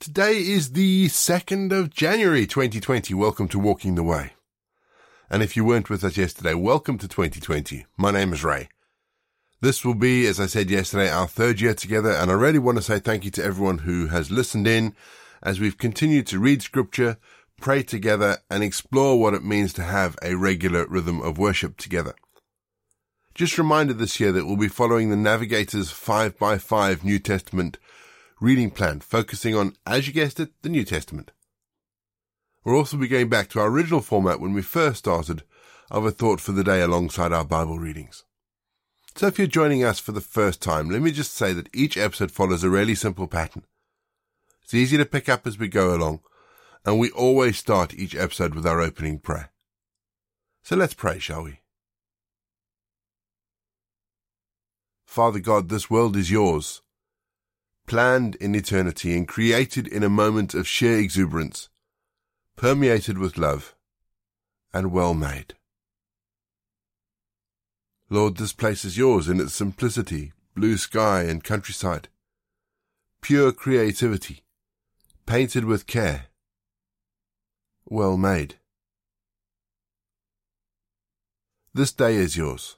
Today is the 2nd of January 2020. Welcome to Walking the Way. And if you weren't with us yesterday, welcome to 2020. My name is Ray. This will be, as I said yesterday, our third year together, and I really want to say thank you to everyone who has listened in as we've continued to read scripture, pray together, and explore what it means to have a regular rhythm of worship together. Just reminded this year that we'll be following the Navigator's 5x5 New Testament reading plan, focusing on, as you guessed it, the New Testament. We'll also be going back to our original format when we first started of a thought for the day alongside our Bible readings. So if you're joining us for the first time, let me just say that each episode follows a really simple pattern. It's easy to pick up as we go along, and we always start each episode with our opening prayer. So let's pray, shall we? Father God, this world is yours planned in eternity and created in a moment of sheer exuberance, permeated with love, and well made. Lord, this place is yours in its simplicity, blue sky and countryside, pure creativity, painted with care, well made. This day is yours,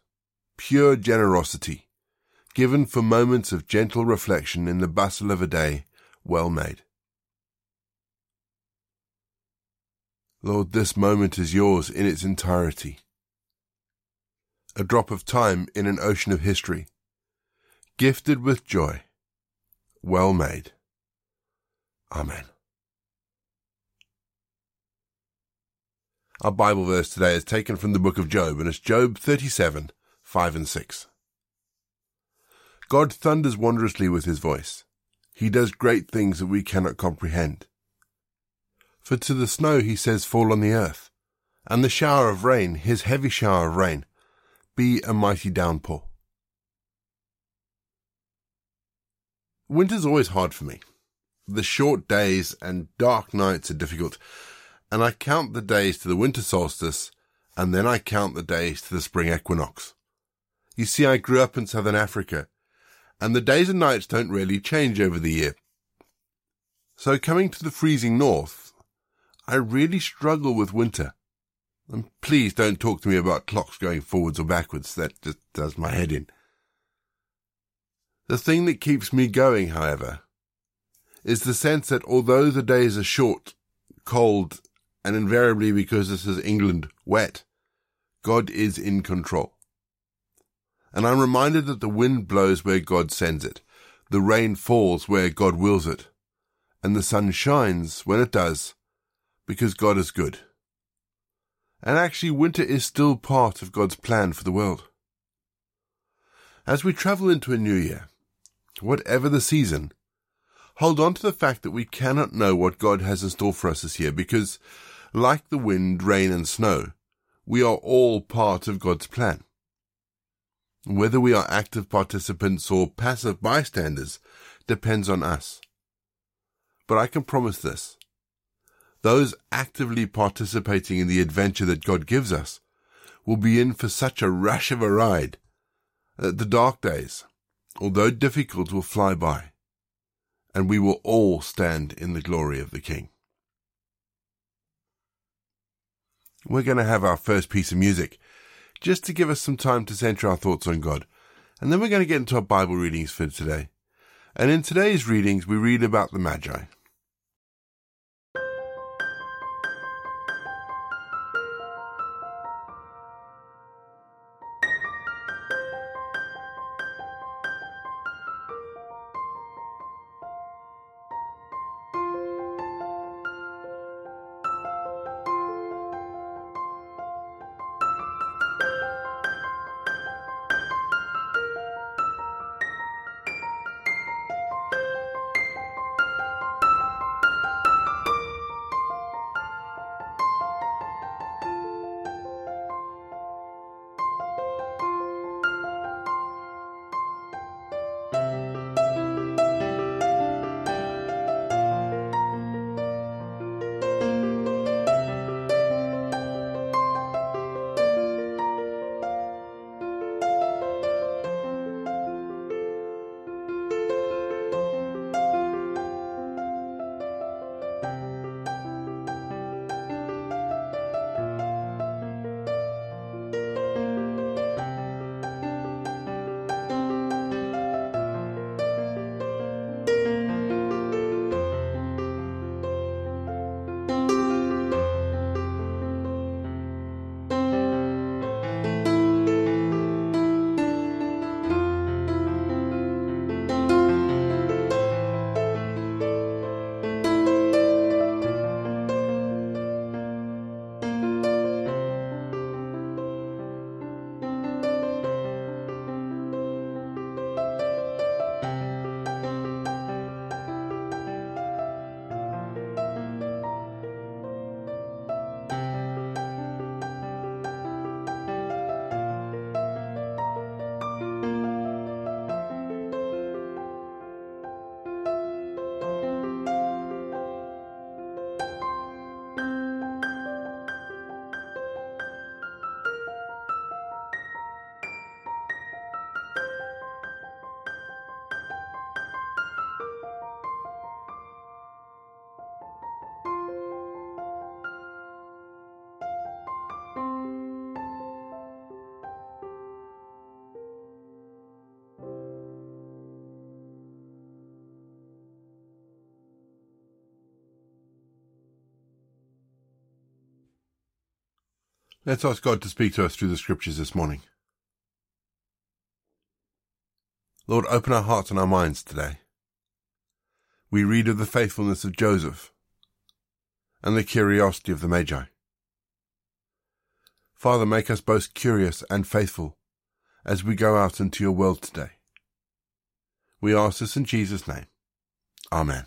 pure generosity, given for moments of gentle reflection in the bustle of a day well made. Lord, this moment is yours in its entirety. A drop of time in an ocean of history, gifted with joy, well made. Amen. Our Bible verse today is taken from the book of Job, and it's Job 37, 5 and 6. God thunders wondrously with his voice. He does great things that we cannot comprehend. For to the snow he says, Fall on the earth, and the shower of rain, his heavy shower of rain, be a mighty downpour. Winter's always hard for me. The short days and dark nights are difficult, and I count the days to the winter solstice, and then I count the days to the spring equinox. You see, I grew up in southern Africa, and the days and nights don't really change over the year. So coming to the freezing north, I really struggle with winter. And please don't talk to me about clocks going forwards or backwards. That just does my head in. The thing that keeps me going, however, is the sense that although the days are short, cold, and invariably because this is England, wet, God is in control. And I'm reminded that the wind blows where God sends it, the rain falls where God wills it, and the sun shines when it does, because God is good. And actually, winter is still part of God's plan for the world. As we travel into a new year, whatever the season, hold on to the fact that we cannot know what God has in store for us this year because, like the wind, rain, and snow, we are all part of God's plan. Whether we are active participants or passive bystanders depends on us. But I can promise this. Those actively participating in the adventure that God gives us will be in for such a rush of a ride that the dark days, although difficult, will fly by, and we will all stand in the glory of the King. We're going to have our first piece of music just to give us some time to center our thoughts on God. And then we're going to get into our Bible readings for today. And in today's readings, we read about the Magi. Let's ask God to speak to us through the scriptures this morning. Lord, open our hearts and our minds today. We read of the faithfulness of Joseph and the curiosity of the Magi. Father, make us both curious and faithful as we go out into your world today. We ask this in Jesus' name. Amen.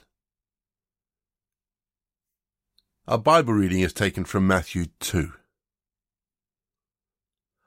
Our Bible reading is taken from Matthew 2.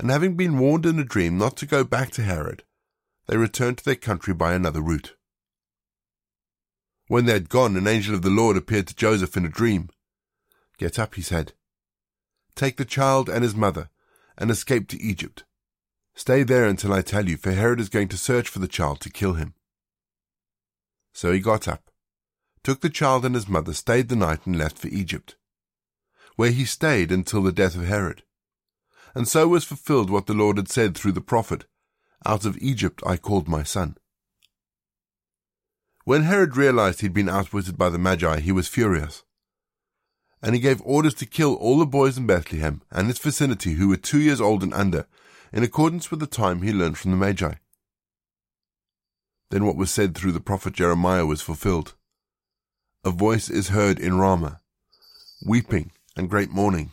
And having been warned in a dream not to go back to Herod, they returned to their country by another route. When they had gone, an angel of the Lord appeared to Joseph in a dream. Get up, he said. Take the child and his mother, and escape to Egypt. Stay there until I tell you, for Herod is going to search for the child to kill him. So he got up, took the child and his mother, stayed the night, and left for Egypt, where he stayed until the death of Herod. And so was fulfilled what the Lord had said through the prophet, Out of Egypt I called my son. When Herod realized he'd been outwitted by the Magi, he was furious. And he gave orders to kill all the boys in Bethlehem and its vicinity who were two years old and under, in accordance with the time he learned from the Magi. Then what was said through the prophet Jeremiah was fulfilled. A voice is heard in Ramah, weeping and great mourning.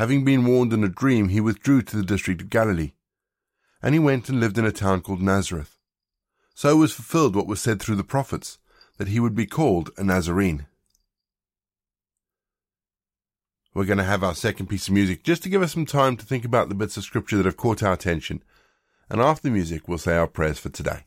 Having been warned in a dream, he withdrew to the district of Galilee. And he went and lived in a town called Nazareth. So was fulfilled what was said through the prophets, that he would be called a Nazarene. We're going to have our second piece of music just to give us some time to think about the bits of scripture that have caught our attention. And after the music, we'll say our prayers for today.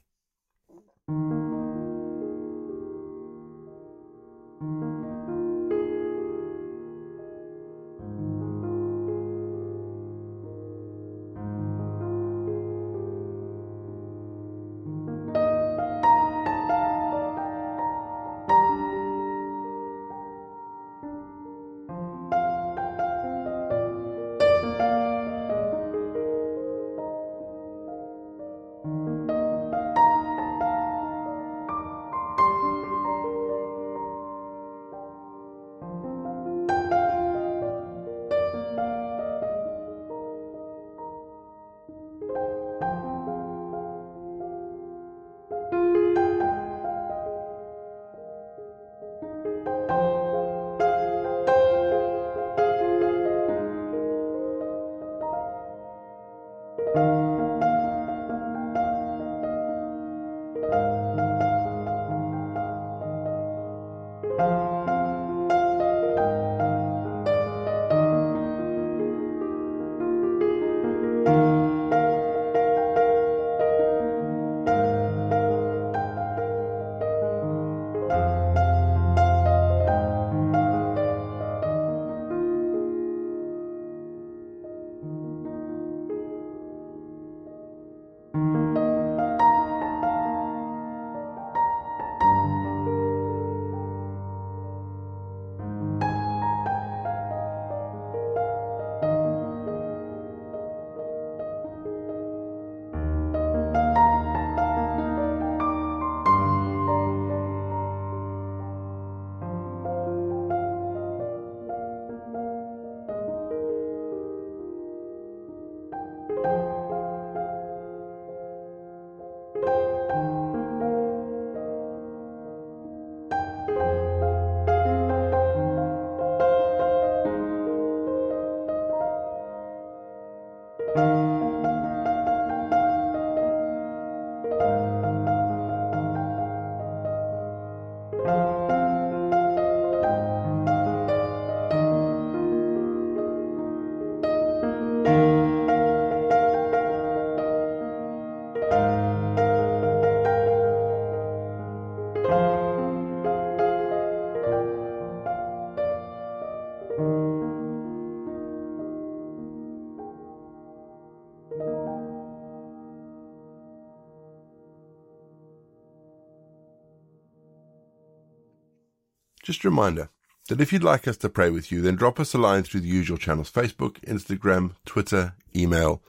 Just a reminder that if you'd like us to pray with you, then drop us a line through the usual channels Facebook, Instagram, Twitter, email.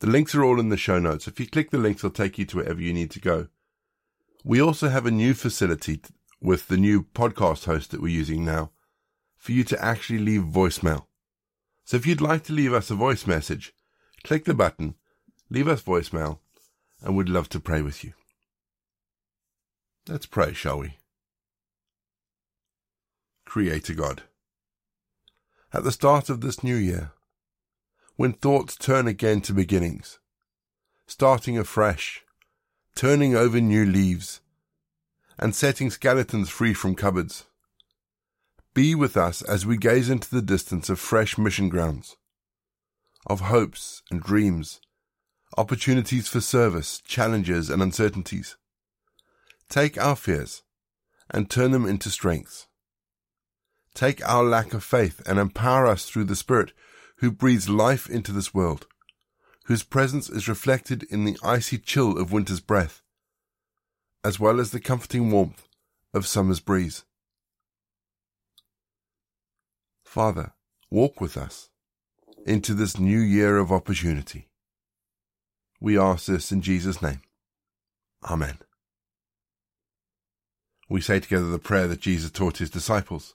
The links are all in the show notes. If you click the links, they'll take you to wherever you need to go. We also have a new facility with the new podcast host that we're using now for you to actually leave voicemail. So if you'd like to leave us a voice message, click the button, leave us voicemail, and we'd love to pray with you. Let's pray, shall we? Creator God. At the start of this new year, when thoughts turn again to beginnings, starting afresh, turning over new leaves, and setting skeletons free from cupboards. Be with us as we gaze into the distance of fresh mission grounds, of hopes and dreams, opportunities for service, challenges and uncertainties. Take our fears and turn them into strengths. Take our lack of faith and empower us through the Spirit who breathes life into this world, whose presence is reflected in the icy chill of winter's breath, as well as the comforting warmth of summer's breeze. Father, walk with us into this new year of opportunity. We ask this in Jesus' name. Amen. We say together the prayer that Jesus taught his disciples.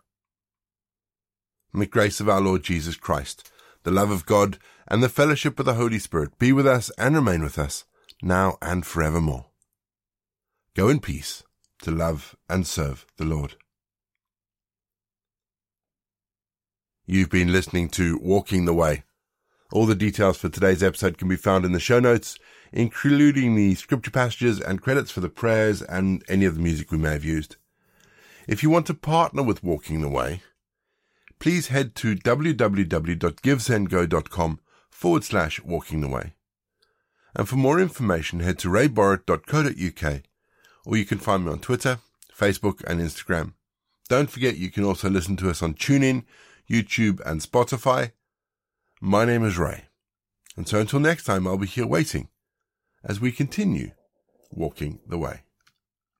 May the grace of our Lord Jesus Christ, the love of God, and the fellowship of the Holy Spirit be with us and remain with us, now and forevermore. Go in peace to love and serve the Lord. You've been listening to Walking the Way. All the details for today's episode can be found in the show notes, including the scripture passages and credits for the prayers and any of the music we may have used. If you want to partner with Walking the Way, please head to www.givesendgo.com forward slash walking the way. And for more information, head to rayborrett.co.uk or you can find me on Twitter, Facebook, and Instagram. Don't forget you can also listen to us on TuneIn, YouTube, and Spotify. My name is Ray. And so until next time, I'll be here waiting as we continue walking the way.